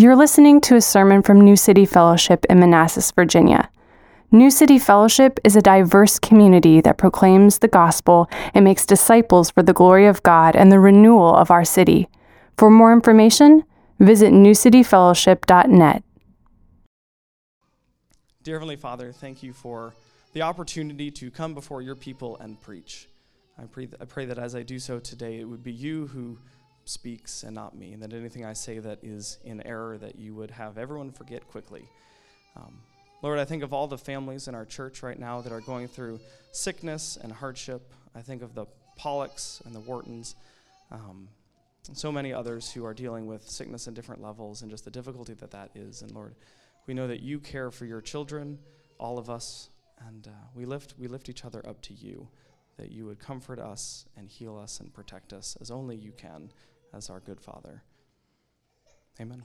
You're listening to a sermon from New City Fellowship in Manassas, Virginia. New City Fellowship is a diverse community that proclaims the gospel and makes disciples for the glory of God and the renewal of our city. For more information, visit newcityfellowship.net. Dear Heavenly Father, thank you for the opportunity to come before your people and preach. I pray, I pray that as I do so today, it would be you who speaks and not me, and that anything I say that is in error, that you would have everyone forget quickly. Um, Lord, I think of all the families in our church right now that are going through sickness and hardship. I think of the Pollocks and the Whartons, um, and so many others who are dealing with sickness in different levels and just the difficulty that that is. And Lord, we know that you care for your children, all of us, and uh, we lift we lift each other up to you, that you would comfort us and heal us and protect us as only you can as our good Father. Amen.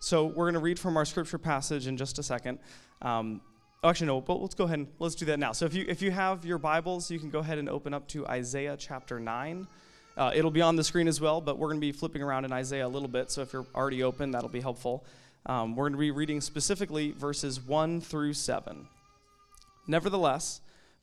So we're going to read from our scripture passage in just a second. Um, oh, actually, no. But let's go ahead and let's do that now. So if you if you have your Bibles, you can go ahead and open up to Isaiah chapter nine. Uh, it'll be on the screen as well, but we're going to be flipping around in Isaiah a little bit. So if you're already open, that'll be helpful. Um, we're going to be reading specifically verses one through seven. Nevertheless,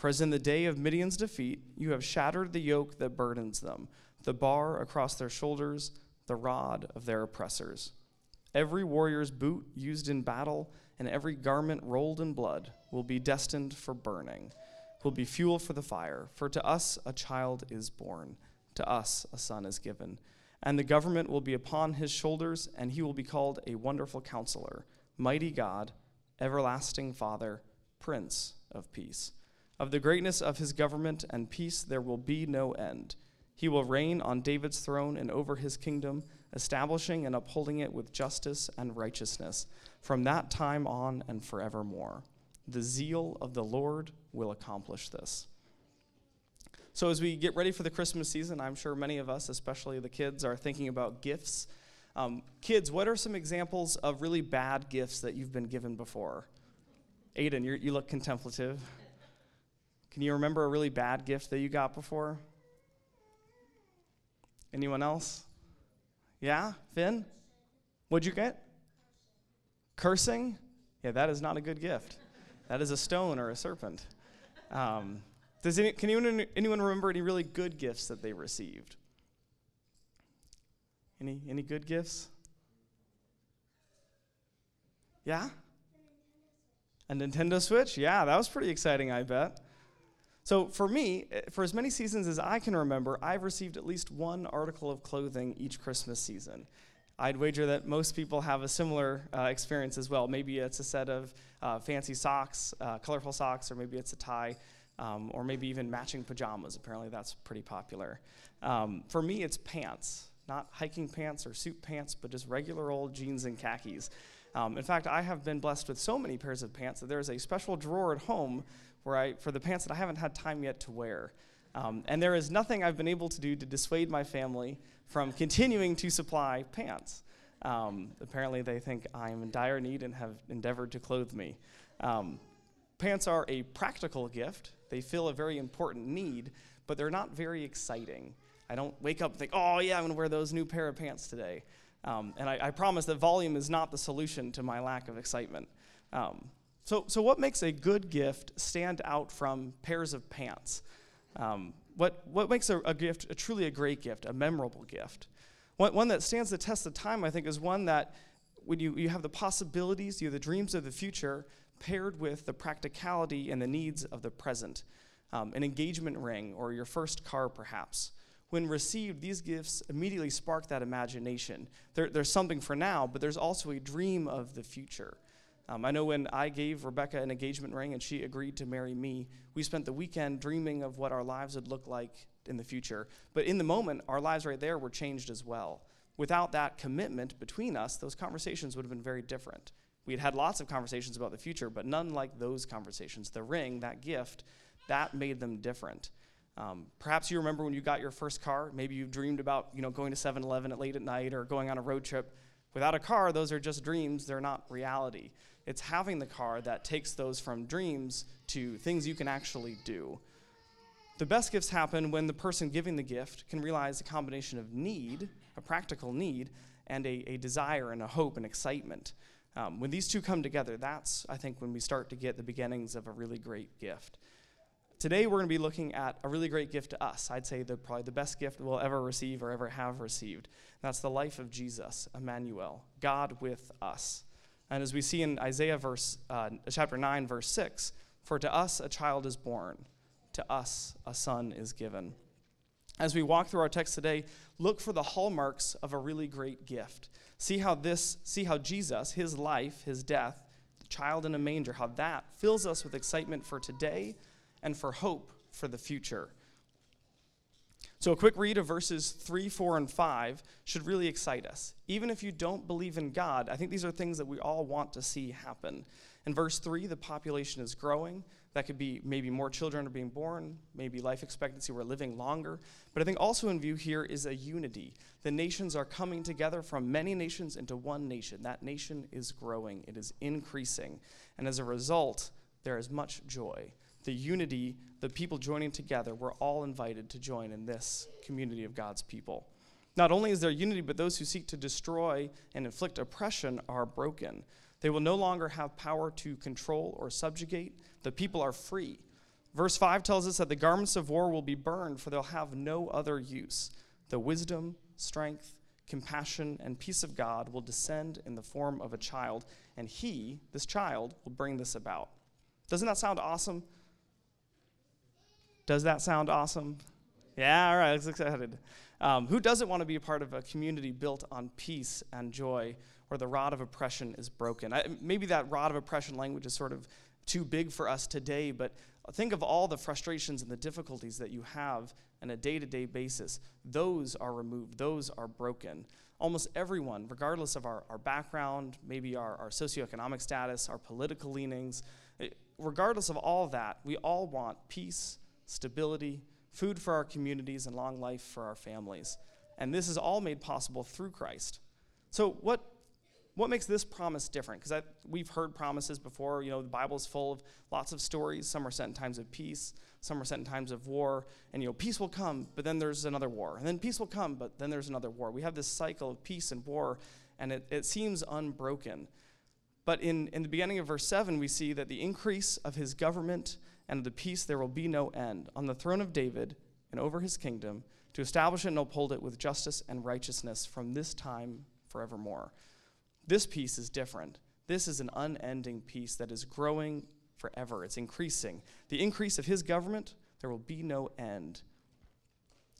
For as in the day of Midian's defeat, you have shattered the yoke that burdens them, the bar across their shoulders, the rod of their oppressors. Every warrior's boot used in battle and every garment rolled in blood will be destined for burning, will be fuel for the fire. For to us a child is born, to us a son is given. And the government will be upon his shoulders, and he will be called a wonderful counselor, mighty God, everlasting Father, Prince of Peace. Of the greatness of his government and peace there will be no end. He will reign on David's throne and over his kingdom, establishing and upholding it with justice and righteousness from that time on and forevermore. The zeal of the Lord will accomplish this. So, as we get ready for the Christmas season, I'm sure many of us, especially the kids, are thinking about gifts. Um, kids, what are some examples of really bad gifts that you've been given before? Aiden, you look contemplative. Can you remember a really bad gift that you got before? Anyone else? Yeah, Finn? What'd you get? Cursing? Yeah, that is not a good gift. That is a stone or a serpent. Um, does any, can anyone, anyone remember any really good gifts that they received? Any, any good gifts? Yeah? A Nintendo Switch? Yeah, that was pretty exciting, I bet. So for me, eh, for as many seasons as I can remember, I've received at least one article of clothing each Christmas season. I'd wager that most people have a similar uh, experience as well. Maybe it's a set of uh, fancy socks, uh, colorful socks, or maybe it's a tie, um, or maybe even matching pajamas. Apparently, that's pretty popular. Um, for me, it's pants. Not hiking pants or suit pants, but just regular old jeans and khakis. Um, in fact, I have been blessed with so many pairs of pants that there's a special drawer at home where I, for the pants that I haven't had time yet to wear. Um, and there is nothing I've been able to do to dissuade my family from continuing to supply pants. Um, apparently, they think I'm in dire need and have endeavored to clothe me. Um, pants are a practical gift, they fill a very important need, but they're not very exciting. I don't wake up and think, oh, yeah, I'm going to wear those new pair of pants today. Um, and I, I, promise that volume is not the solution to my lack of excitement. Um, so, so what makes a good gift stand out from pairs of pants? Um, what, what makes a, a, gift a truly a great gift, a memorable gift? One, one that stands the test of time, I think, is one that when you, you have the possibilities, you have the dreams of the future, paired with the practicality and the needs of the present. Um, an engagement ring or your first car, perhaps. When received, these gifts immediately spark that imagination. There, there's something for now, but there's also a dream of the future. Um, I know when I gave Rebecca an engagement ring and she agreed to marry me, we spent the weekend dreaming of what our lives would look like in the future. But in the moment, our lives right there were changed as well. Without that commitment between us, those conversations would have been very different. We had had lots of conversations about the future, but none like those conversations. The ring, that gift, that made them different. Um, perhaps you remember when you got your first car. Maybe you dreamed about you know going to 7-Eleven at late at night or going on a road trip. Without a car, those are just dreams. They're not reality. It's having the car that takes those from dreams to things you can actually do. The best gifts happen when the person giving the gift can realize a combination of need, a practical need, and a, a desire and a hope and excitement. Um, when these two come together, that's, I think, when we start to get the beginnings of a really great gift. Today, we're going to be looking at a really great gift to us. I'd say the, probably the best gift we'll ever receive or ever have received. That's the life of Jesus, Emmanuel, God with us. And as we see in Isaiah verse, uh, chapter 9, verse 6, for to us a child is born to us a son is given. As we walk through our text today, look for the hallmarks of a really great gift. See how this, see how Jesus, his life, his death, the child in a manger, how that fills us with excitement for today and for hope for the future. So, a quick read of verses 3, 4, and 5 should really excite us. Even if you don't believe in God, I think these are things that we all want to see happen. In verse 3, the population is growing. That could be maybe more children are being born, maybe life expectancy, we're living longer. But I think also in view here is a unity. The nations are coming together from many nations into one nation. That nation is growing, it is increasing. And as a result, there is much joy. The unity, the people joining together, we're all invited to join in this community of God's people. Not only is there unity, but those who seek to destroy and inflict oppression are broken. They will no longer have power to control or subjugate. The people are free. Verse 5 tells us that the garments of war will be burned, for they'll have no other use. The wisdom, strength, compassion, and peace of God will descend in the form of a child, and he, this child, will bring this about. Doesn't that sound awesome? Does that sound awesome? Yeah, all right, let's excited. Um, who doesn't want to be a part of a community built on peace and joy where the rod of oppression is broken. I, maybe that rod of oppression language is sort of too big for us today, but think of all the frustrations and the difficulties that you have on a day to day basis. Those are removed, those are broken. Almost everyone, regardless of our, our background, maybe our, our socioeconomic status, our political leanings, eh, regardless of all that, we all want peace, stability, food for our communities, and long life for our families. And this is all made possible through Christ. So, what what makes this promise different? Because we've heard promises before. You know, the Bible's full of lots of stories. Some are set in times of peace, some are set in times of war. And, you know, peace will come, but then there's another war. And then peace will come, but then there's another war. We have this cycle of peace and war, and it, it seems unbroken. But in, in the beginning of verse 7, we see that the increase of his government and of the peace there will be no end on the throne of David and over his kingdom to establish it and uphold it with justice and righteousness from this time forevermore. This peace is different. This is an unending peace that is growing forever, it's increasing. The increase of his government, there will be no end.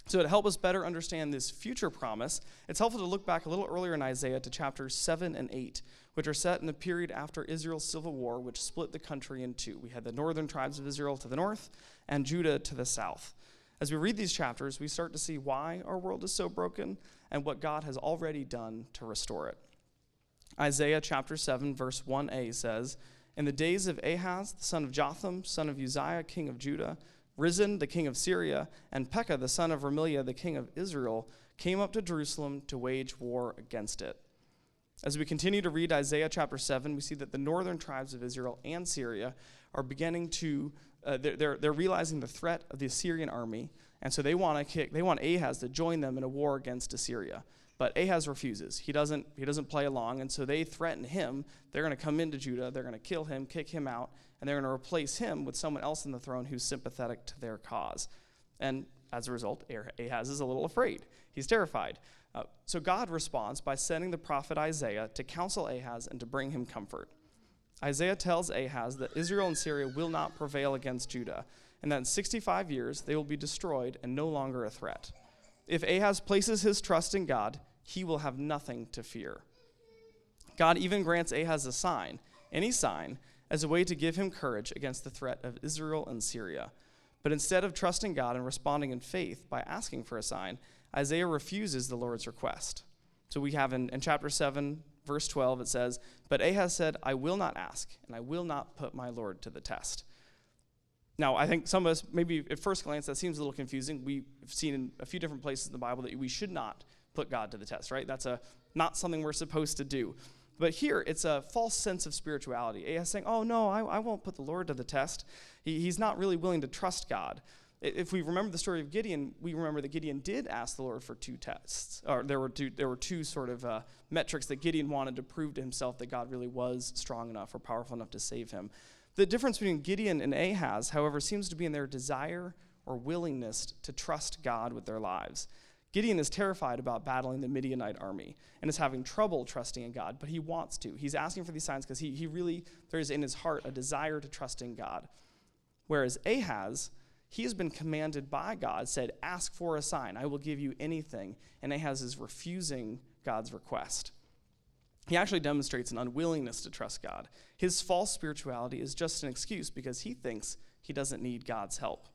So, to help us better understand this future promise, it's helpful to look back a little earlier in Isaiah to chapters 7 and 8, which are set in the period after Israel's civil war, which split the country in two. We had the northern tribes of Israel to the north and Judah to the south. As we read these chapters, we start to see why our world is so broken and what God has already done to restore it. Isaiah chapter 7, verse 1a says, In the days of Ahaz, the son of Jotham, son of Uzziah, king of Judah, Rezin, the king of Syria, and Pekah, the son of Remaliah, the king of Israel, came up to Jerusalem to wage war against it. As we continue to read Isaiah chapter 7, we see that the northern tribes of Israel and Syria are beginning to, uh, they're, they're, they're realizing the threat of the Assyrian army, and so they want to kick, they want Ahaz to join them in a war against Assyria. But Ahaz refuses. He doesn't, he doesn't play along, and so they threaten him. They're going to come into Judah, they're going to kill him, kick him out, and they're going to replace him with someone else in the throne who's sympathetic to their cause. And as a result, Ahaz is a little afraid. He's terrified. Uh, so God responds by sending the prophet Isaiah to counsel Ahaz and to bring him comfort. Isaiah tells Ahaz that Israel and Syria will not prevail against Judah, and that in 65 years they will be destroyed and no longer a threat. If Ahaz places his trust in God, he will have nothing to fear. God even grants Ahaz a sign, any sign, as a way to give him courage against the threat of Israel and Syria. But instead of trusting God and responding in faith by asking for a sign, Isaiah refuses the Lord's request. So we have in, in chapter 7, verse 12, it says, But Ahaz said, I will not ask, and I will not put my Lord to the test. Now, I think some of us, maybe at first glance, that seems a little confusing. We've seen in a few different places in the Bible that we should not put God to the test, right? That's a, not something we're supposed to do. But here, it's a false sense of spirituality. Ahaz saying, Oh, no, I, I won't put the Lord to the test. He, he's not really willing to trust God. If we remember the story of Gideon, we remember that Gideon did ask the Lord for two tests, or there were two, there were two sort of uh, metrics that Gideon wanted to prove to himself that God really was strong enough or powerful enough to save him. The difference between Gideon and Ahaz, however, seems to be in their desire or willingness to trust God with their lives. Gideon is terrified about battling the Midianite army and is having trouble trusting in God, but he wants to. He's asking for these signs because he, he really, there is in his heart a desire to trust in God. Whereas Ahaz, he has been commanded by God, said, Ask for a sign, I will give you anything. And Ahaz is refusing God's request. He actually demonstrates an unwillingness to trust God. His false spirituality is just an excuse because he thinks he doesn't need God's help.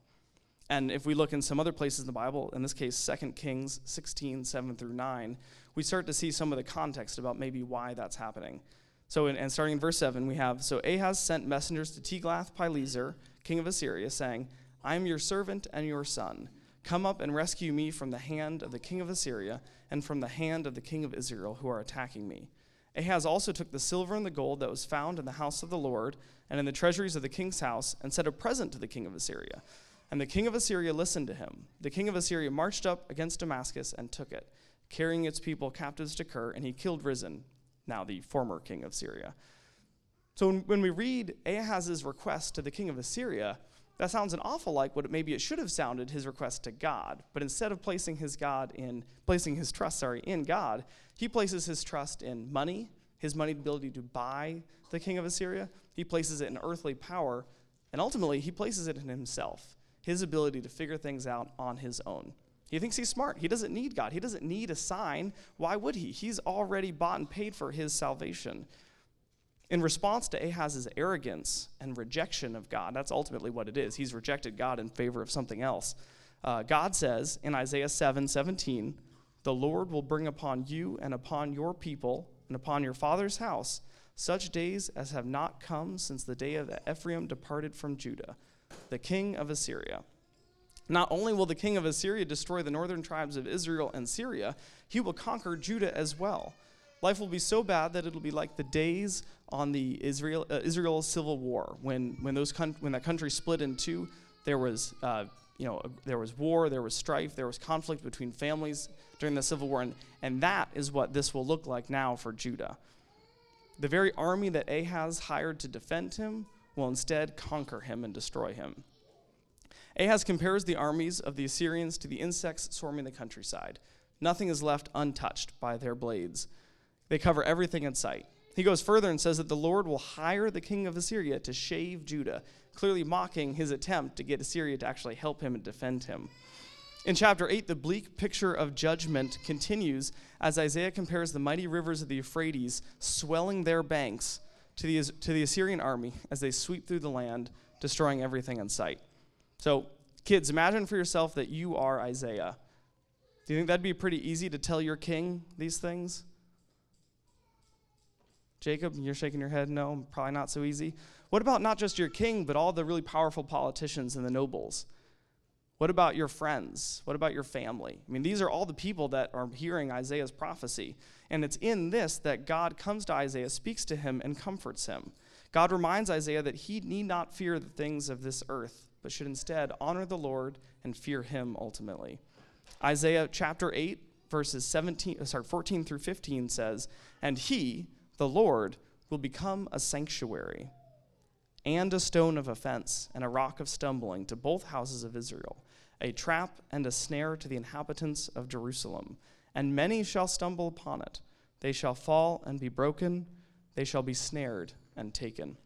And if we look in some other places in the Bible, in this case, 2 Kings 16, 7 through 9, we start to see some of the context about maybe why that's happening. So, in, and starting in verse 7, we have So Ahaz sent messengers to Tiglath-Pileser, king of Assyria, saying, I am your servant and your son. Come up and rescue me from the hand of the king of Assyria and from the hand of the king of Israel who are attacking me. Ahaz also took the silver and the gold that was found in the house of the Lord and in the treasuries of the king's house and sent a present to the king of Assyria. And the king of Assyria listened to him. The king of Assyria marched up against Damascus and took it, carrying its people captives to Kir, and he killed Rezin, now the former king of Syria. So when we read Ahaz's request to the king of Assyria, that sounds an awful like what it, maybe it should have sounded his request to God. But instead of placing his God in placing his trust, sorry, in God, he places his trust in money, his money ability to buy the king of Assyria. He places it in earthly power, and ultimately he places it in himself his ability to figure things out on his own. He thinks he's smart. He doesn't need God. He doesn't need a sign. Why would he? He's already bought and paid for his salvation. In response to Ahaz's arrogance and rejection of God, that's ultimately what it is. He's rejected God in favor of something else. Uh, God says in Isaiah 7 17, The Lord will bring upon you and upon your people and upon your father's house such days as have not come since the day of Ephraim departed from Judah the king of Assyria. Not only will the king of Assyria destroy the northern tribes of Israel and Syria, he will conquer Judah as well. Life will be so bad that it'll be like the days on the Israel uh, Israel civil war when when those con- when that country split in two. There was uh, you know there was war, there was strife, there was conflict between families during the civil war, and, and that is what this will look like now for Judah. The very army that Ahaz hired to defend him will instead conquer him and destroy him. Ahaz compares the armies of the Assyrians to the insects swarming the countryside. Nothing is left untouched by their blades. They cover everything in sight. He goes further and says that the Lord will hire the king of Assyria to shave Judah, clearly mocking his attempt to get Assyria to actually help him and defend him. In chapter 8, the bleak picture of judgment continues as Isaiah compares the mighty rivers of the Euphrates swelling their banks to the, to the Assyrian army as they sweep through the land, destroying everything in sight. So, kids, imagine for yourself that you are Isaiah. Do you think that'd be pretty easy to tell your king these things? Jacob, you're shaking your head. No, probably not so easy. What about not just your king, but all the really powerful politicians and the nobles? What about your friends? What about your family? I mean, these are all the people that are hearing Isaiah's prophecy. And it's in this that God comes to Isaiah, speaks to him, and comforts him. God reminds Isaiah that he need not fear the things of this earth, but should instead honor the Lord and fear him ultimately. Isaiah chapter 8, verses 17, uh, sorry, 14 through 15 says, And he, the Lord, will become a sanctuary and a stone of offense and a rock of stumbling to both houses of Israel, a trap and a snare to the inhabitants of Jerusalem. And many shall stumble upon it. They shall fall and be broken, they shall be snared and taken.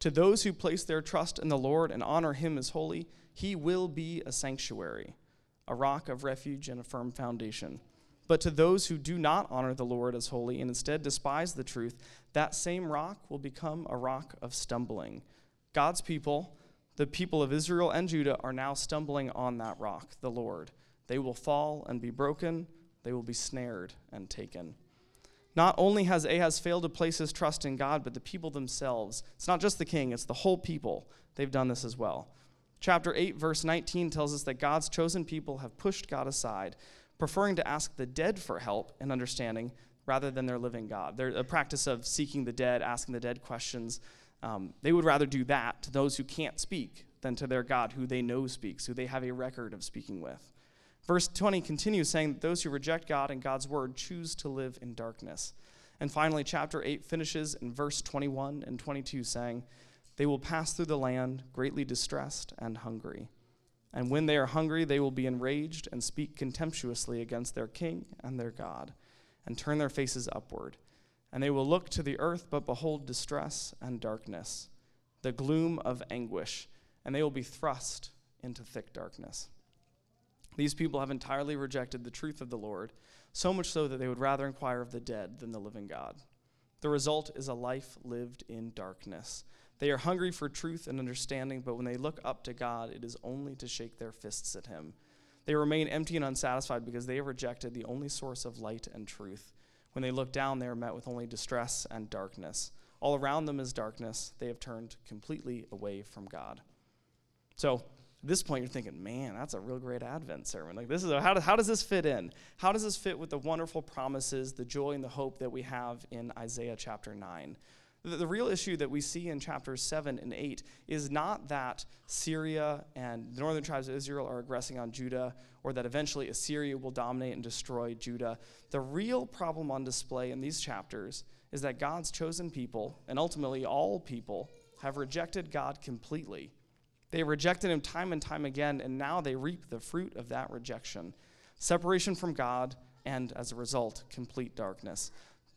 To those who place their trust in the Lord and honor him as holy, he will be a sanctuary, a rock of refuge and a firm foundation. But to those who do not honor the Lord as holy and instead despise the truth, that same rock will become a rock of stumbling. God's people, The people of Israel and Judah are now stumbling on that rock, the Lord. They will fall and be broken, they will be snared and taken. Not only has Ahaz failed to place his trust in God, but the people themselves. It's not just the king, it's the whole people. They've done this as well. Chapter 8, verse 19 tells us that God's chosen people have pushed God aside, preferring to ask the dead for help and understanding rather than their living God. There's a practice of seeking the dead, asking the dead questions. Um, they would rather do that to those who can't speak than to their God who they know speaks, who they have a record of speaking with. Verse 20 continues saying that those who reject God and God's word choose to live in darkness. And finally, chapter 8 finishes in verse 21 and 22 saying, They will pass through the land greatly distressed and hungry. And when they are hungry, they will be enraged and speak contemptuously against their king and their God, and turn their faces upward. And they will look to the earth, but behold distress and darkness, the gloom of anguish, and they will be thrust into thick darkness. These people have entirely rejected the truth of the Lord, so much so that they would rather inquire of the dead than the living God. The result is a life lived in darkness. They are hungry for truth and understanding, but when they look up to God, it is only to shake their fists at Him. They remain empty and unsatisfied because they have rejected the only source of light and truth. When they look down, they are met with only distress and darkness. All around them is darkness. They have turned completely away from God. So, at this point, you're thinking, man, that's a real great Advent sermon. Like, this is a, how, do, how does this fit in? How does this fit with the wonderful promises, the joy, and the hope that we have in Isaiah chapter 9? The, the real issue that we see in chapters 7 and 8 is not that Syria and the northern tribes of Israel are aggressing on Judah or that eventually Assyria will dominate and destroy Judah. The real problem on display in these chapters is that God's chosen people, and ultimately all people, have rejected God completely they rejected him time and time again, and now they reap the fruit of that rejection separation from God, and as a result, complete darkness.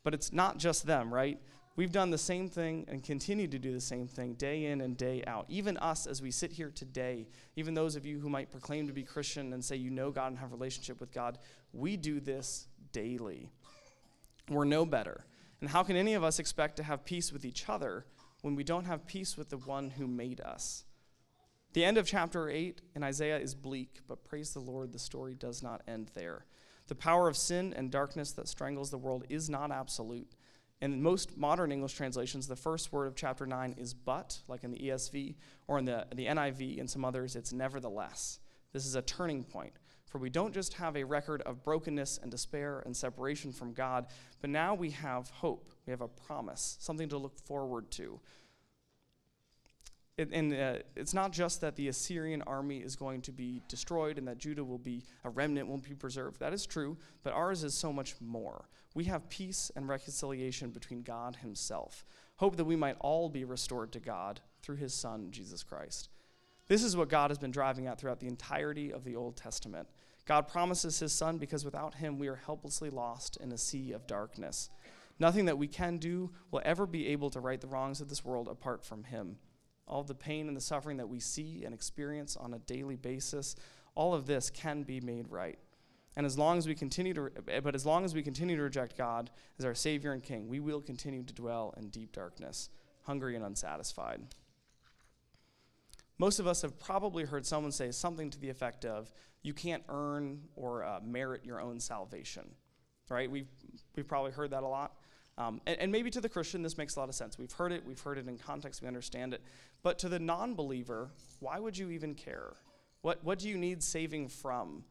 But it's not just them, right? We've done the same thing and continue to do the same thing day in and day out. Even us, as we sit here today, even those of you who might proclaim to be Christian and say you know God and have a relationship with God, we do this daily. We're no better. And how can any of us expect to have peace with each other when we don't have peace with the one who made us? The end of chapter 8 in Isaiah is bleak, but praise the Lord, the story does not end there. The power of sin and darkness that strangles the world is not absolute. In most modern English translations, the first word of chapter 9 is but, like in the ESV, or in the, the NIV and some others, it's nevertheless. This is a turning point, for we don't just have a record of brokenness and despair and separation from God, but now we have hope. We have a promise, something to look forward to and uh, it's not just that the Assyrian army is going to be destroyed and that Judah will be a remnant, won't be preserved. That is true, but ours is so much more. We have peace and reconciliation between God Himself. Hope that we might all be restored to God through His Son, Jesus Christ. This is what God has been driving at throughout the entirety of the Old Testament. God promises His Son because without Him we are helplessly lost in a sea of darkness. Nothing that we can do will ever be able to right the wrongs of this world apart from Him all the pain and the suffering that we see and experience on a daily basis, all of this can be made right. And as long as we continue to, but as long as we continue to reject God as our Savior and King, we will continue to dwell in deep darkness, hungry and unsatisfied. Most of us have probably heard someone say something to the effect of, "You can't earn or uh, merit your own salvation." Right? We've we've probably heard that a lot. Um, and, and, maybe to the Christian, this makes a lot of sense. We've heard it, we've heard it in context, we understand it. But to the non believer, why would you even care? What, what do you need saving from?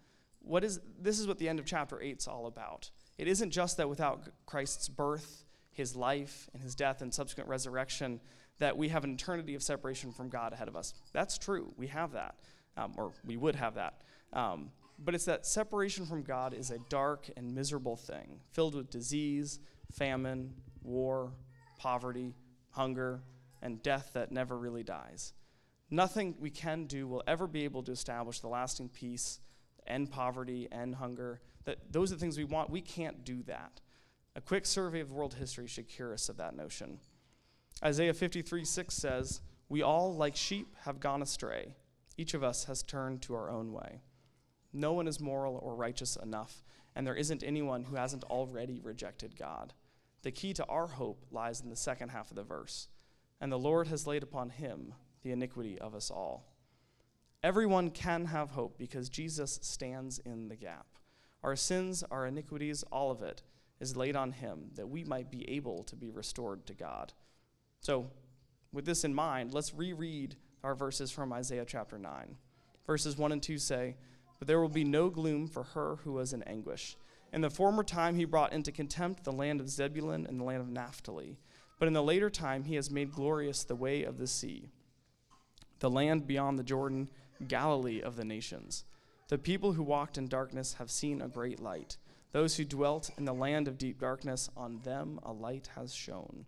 What is, this is what the end of chapter 8 is all about. It isn't just that without Christ's birth, his life, and his death and subsequent resurrection, that we have an eternity of separation from God ahead of us. That's true. We have that, um, or we would have that. Um, but it's that separation from God is a dark and miserable thing, filled with disease famine, war, poverty, hunger, and death that never really dies. Nothing we can do will ever be able to establish the lasting peace, end poverty, end hunger. That those are the things we want. We can't do that. A quick survey of world history should cure us of that notion. Isaiah 53 6 says, We all, like sheep, have gone astray. Each of us has turned to our own way. No one is moral or righteous enough, and there isn't anyone who hasn't already rejected God. The key to our hope lies in the second half of the verse. And the Lord has laid upon him the iniquity of us all. Everyone can have hope because Jesus stands in the gap. Our sins, our iniquities, all of it is laid on him that we might be able to be restored to God. So, with this in mind, let's reread our verses from Isaiah chapter 9. Verses 1 and 2 say, But there will be no gloom for her who was in anguish. In the former time, he brought into contempt the land of Zebulun and the land of Naphtali. But in the later time, he has made glorious the way of the sea, the land beyond the Jordan, Galilee of the nations. The people who walked in darkness have seen a great light. Those who dwelt in the land of deep darkness, on them a light has shone.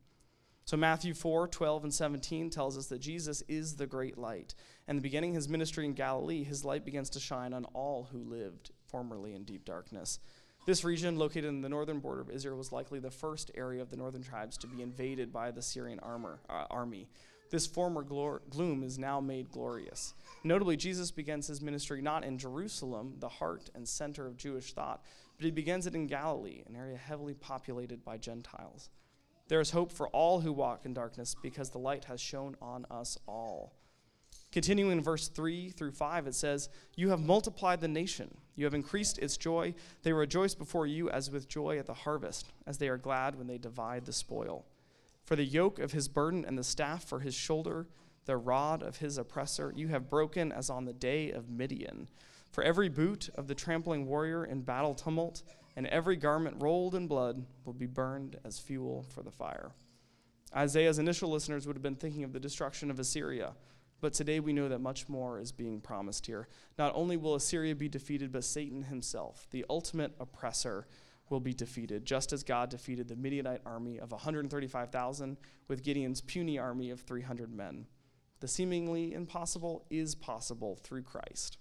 So, Matthew 4 12 and 17 tells us that Jesus is the great light. And the beginning his ministry in Galilee, his light begins to shine on all who lived formerly in deep darkness. This region, located in the northern border of Israel, was likely the first area of the northern tribes to be invaded by the Syrian armor, uh, army. This former gloom is now made glorious. Notably, Jesus begins his ministry not in Jerusalem, the heart and center of Jewish thought, but he begins it in Galilee, an area heavily populated by Gentiles. There is hope for all who walk in darkness because the light has shone on us all. Continuing in verse 3 through 5, it says, You have multiplied the nation. You have increased its joy. They rejoice before you as with joy at the harvest, as they are glad when they divide the spoil. For the yoke of his burden and the staff for his shoulder, the rod of his oppressor, you have broken as on the day of Midian. For every boot of the trampling warrior in battle tumult, and every garment rolled in blood will be burned as fuel for the fire. Isaiah's initial listeners would have been thinking of the destruction of Assyria, but today we know that much more is being promised here. Not only will Assyria be defeated, but Satan himself, the ultimate oppressor, will be defeated, just as God defeated the Midianite army of 135,000 with Gideon's puny army of 300 men. The seemingly impossible is possible through Christ.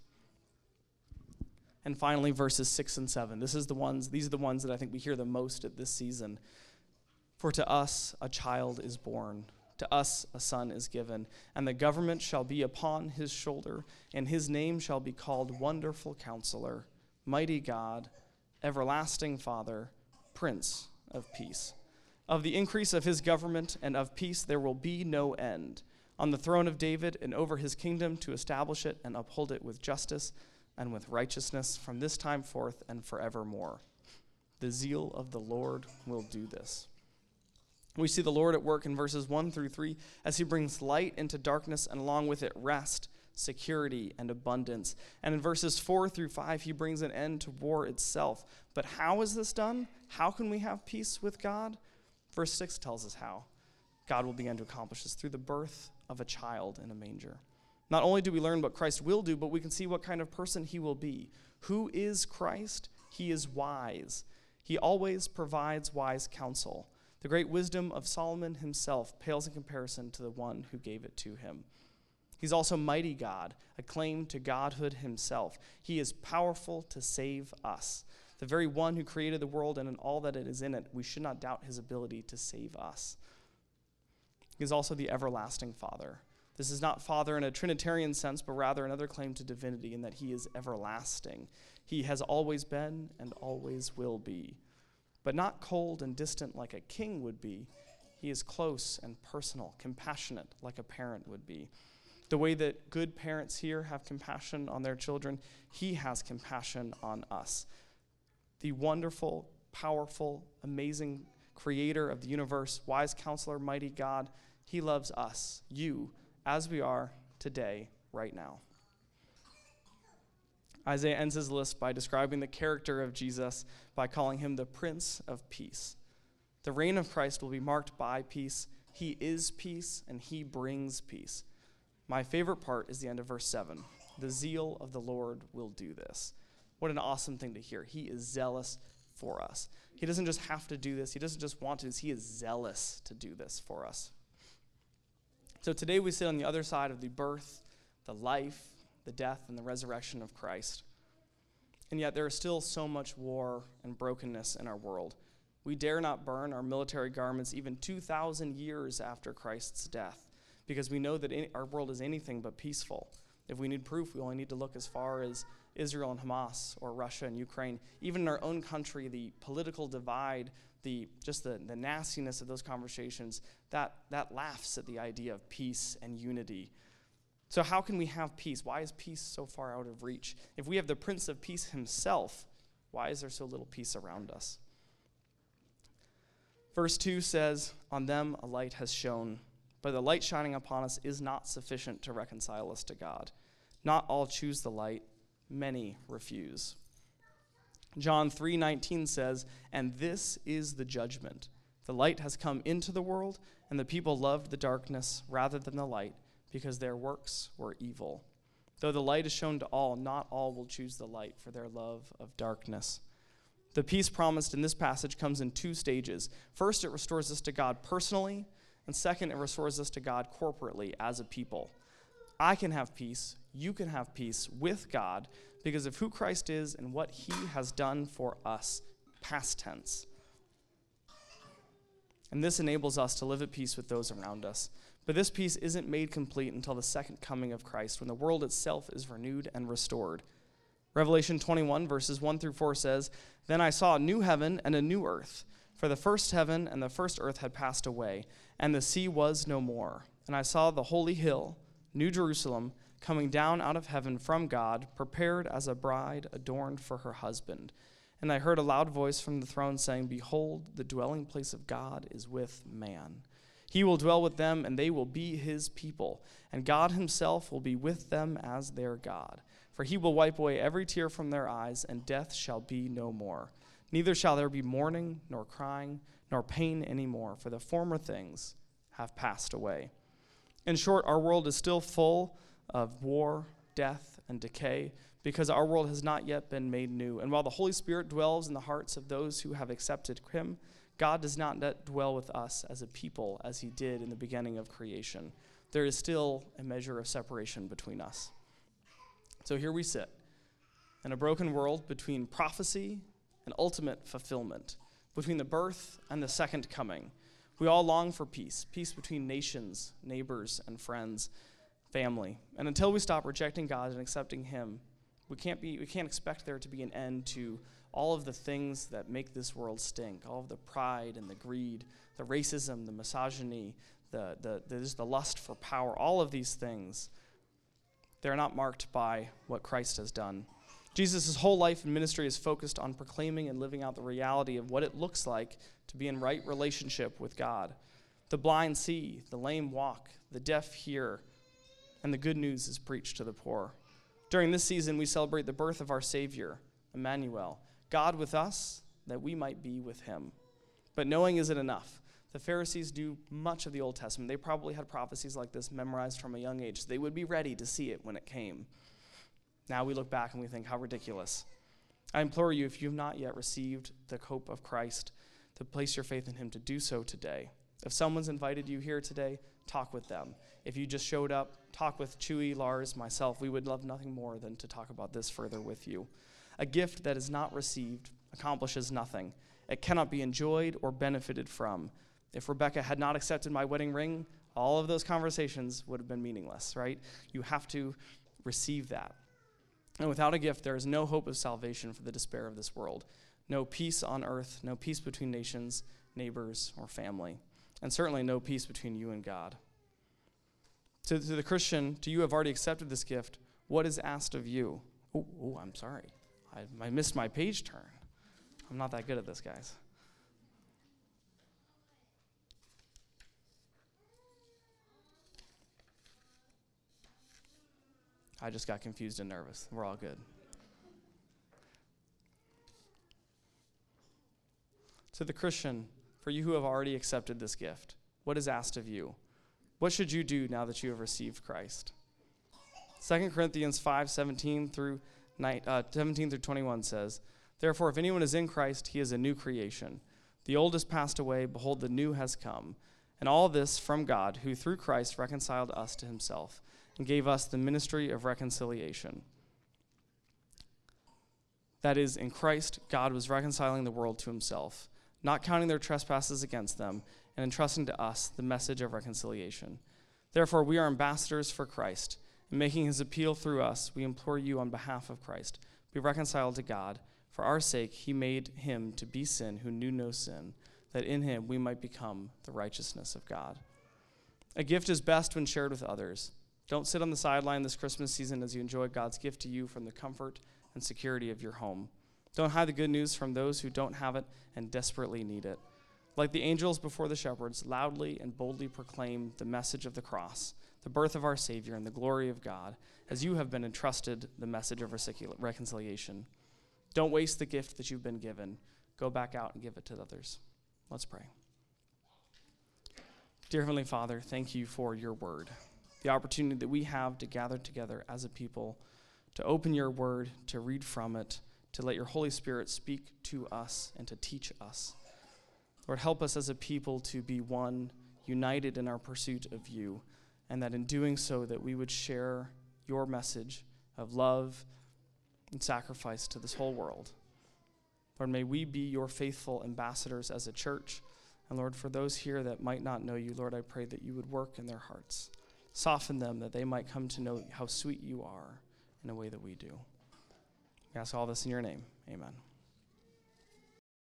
And finally, verses 6 and 7. This is the ones, these are the ones that I think we hear the most at this season. For to us a child is born, to us a son is given, and the government shall be upon his shoulder, and his name shall be called Wonderful Counselor, Mighty God, Everlasting Father, Prince of Peace. Of the increase of his government and of peace there will be no end. On the throne of David and over his kingdom to establish it and uphold it with justice and with righteousness from this time forth and forevermore. The zeal of the Lord will do this. We see the Lord at work in verses 1 through 3 as he brings light into darkness and along with it rest, security, and abundance. And in verses 4 through 5, he brings an end to war itself. But how is this done? How can we have peace with God? Verse 6 tells us how. God will begin to accomplish this through the birth of a child in a manger. Not only do we learn what Christ will do, but we can see what kind of person he will be. Who is Christ? He is wise. He always provides wise counsel. The great wisdom of Solomon himself pales in comparison to the one who gave it to him. He's also mighty God, acclaimed to godhood himself. He is powerful to save us. The very one who created the world and in all that it is in it, we should not doubt his ability to save us. He is also the everlasting Father. This is not Father in a Trinitarian sense, but rather another claim to divinity in that he is everlasting. He has always been and always will be. But not cold and distant like a king would be. He is close and personal, compassionate like a parent would be. The way that good parents here have compassion on their children, he has compassion on us. The wonderful, powerful, amazing creator of the universe, wise counselor, mighty God, he loves us, you, as we are today, right now. Isaiah ends his list by describing the character of Jesus by calling him the Prince of Peace. The reign of Christ will be marked by peace. He is peace, and he brings peace. My favorite part is the end of verse 7. The zeal of the Lord will do this. What an awesome thing to hear. He is zealous for us. He doesn't just have to do this, he doesn't just want to, he is zealous to do this for us. So today we sit on the other side of the birth, the life, the death, and the resurrection of Christ. And yet there is still so much war and brokenness in our world. We dare not burn our military garments even 2,000 years after Christ's death because we know that our world is anything but peaceful. If we need proof, we only need to look as far as Israel and Hamas or Russia and Ukraine. Even in our own country, the political divide the just the, the nastiness of those conversations, that, that laughs at the idea of peace and unity. So, how can we have peace? Why is peace so far out of reach? If we have the Prince of Peace himself, why is there so little peace around us? Verse 2 says, On them a light has shone, but the light shining upon us is not sufficient to reconcile us to God. Not all choose the light, many refuse. John 3:19 says, "And this is the judgment. The light has come into the world, and the people loved the darkness rather than the light, because their works were evil. Though the light is shown to all, not all will choose the light for their love of darkness." The peace promised in this passage comes in two stages. First, it restores us to God personally, and second, it restores us to God corporately as a people. I can have peace, you can have peace with God because of who Christ is and what he has done for us, past tense. And this enables us to live at peace with those around us. But this peace isn't made complete until the second coming of Christ, when the world itself is renewed and restored. Revelation 21, verses 1 through 4 says, Then I saw a new heaven and a new earth, for the first heaven and the first earth had passed away, and the sea was no more. And I saw the holy hill, New Jerusalem, coming down out of heaven from God, prepared as a bride adorned for her husband. And I heard a loud voice from the throne saying, Behold, the dwelling place of God is with man. He will dwell with them, and they will be his people, and God himself will be with them as their God. For he will wipe away every tear from their eyes, and death shall be no more. Neither shall there be mourning, nor crying, nor pain any more, for the former things have passed away. In short, our world is still full of war, death, and decay because our world has not yet been made new. And while the Holy Spirit dwells in the hearts of those who have accepted him, God does not dwell with us as a people as he did in the beginning of creation. There is still a measure of separation between us. So here we sit in a broken world between prophecy and ultimate fulfillment, between the birth and the second coming. We all long for peace peace between nations, neighbors, and friends, family. And until we stop rejecting God and accepting Him, we can't, be, we can't expect there to be an end to all of the things that make this world stink all of the pride and the greed, the racism, the misogyny, the, the, the, the lust for power, all of these things. They're not marked by what Christ has done. Jesus' whole life and ministry is focused on proclaiming and living out the reality of what it looks like to be in right relationship with God. The blind see, the lame walk, the deaf hear, and the good news is preached to the poor. During this season, we celebrate the birth of our Savior, Emmanuel, God with us, that we might be with him. But knowing isn't enough. The Pharisees do much of the Old Testament. They probably had prophecies like this memorized from a young age. They would be ready to see it when it came. Now we look back and we think, how ridiculous. I implore you, if you have not yet received the hope of Christ, to place your faith in Him, to do so today. If someone's invited you here today, talk with them. If you just showed up, talk with Chewy, Lars, myself. We would love nothing more than to talk about this further with you. A gift that is not received accomplishes nothing. It cannot be enjoyed or benefited from. If Rebecca had not accepted my wedding ring, all of those conversations would have been meaningless, right? You have to receive that. And without a gift, there is no hope of salvation for the despair of this world. No peace on earth, no peace between nations, neighbors, or family, and certainly no peace between you and God. To, to the Christian, to you who have already accepted this gift? What is asked of you? Oh, I'm sorry. I, I missed my page turn. I'm not that good at this, guys. I just got confused and nervous. We're all good. To the Christian, for you who have already accepted this gift, what is asked of you? What should you do now that you have received Christ? 2 Corinthians 5 17 through, uh, 17 through 21 says, Therefore, if anyone is in Christ, he is a new creation. The old has passed away, behold, the new has come. And all this from God, who through Christ reconciled us to himself and gave us the ministry of reconciliation. That is, in Christ, God was reconciling the world to himself, not counting their trespasses against them, and entrusting to us the message of reconciliation. Therefore, we are ambassadors for Christ, and making his appeal through us, we implore you on behalf of Christ be reconciled to God. For our sake, he made him to be sin who knew no sin, that in him we might become the righteousness of God. A gift is best when shared with others Don't sit on the sideline this Christmas season as you enjoy God's gift to you from the comfort and security of your home. Don't hide the good news from those who don't have it and desperately need it. Like the angels before the shepherds, loudly and boldly proclaim the message of the cross, the birth of our Savior, and the glory of God, as you have been entrusted the message of reconciliation. Don't waste the gift that you've been given. Go back out and give it to others. Let's pray. Dear Heavenly Father, thank you for your word, the opportunity that we have to gather together as a people, to open your word, to read from it, to let your Holy Spirit speak to us and to teach us. Lord, help us as a people to be one, united in our pursuit of you, and that in doing so that we would share your message of love and sacrifice to this whole world. Lord, may we be your faithful ambassadors as a church and Lord, for those here that might not know you, Lord, I pray that you would work in their hearts. Soften them that they might come to know how sweet you are in a way that we do. We ask all this in your name. Amen.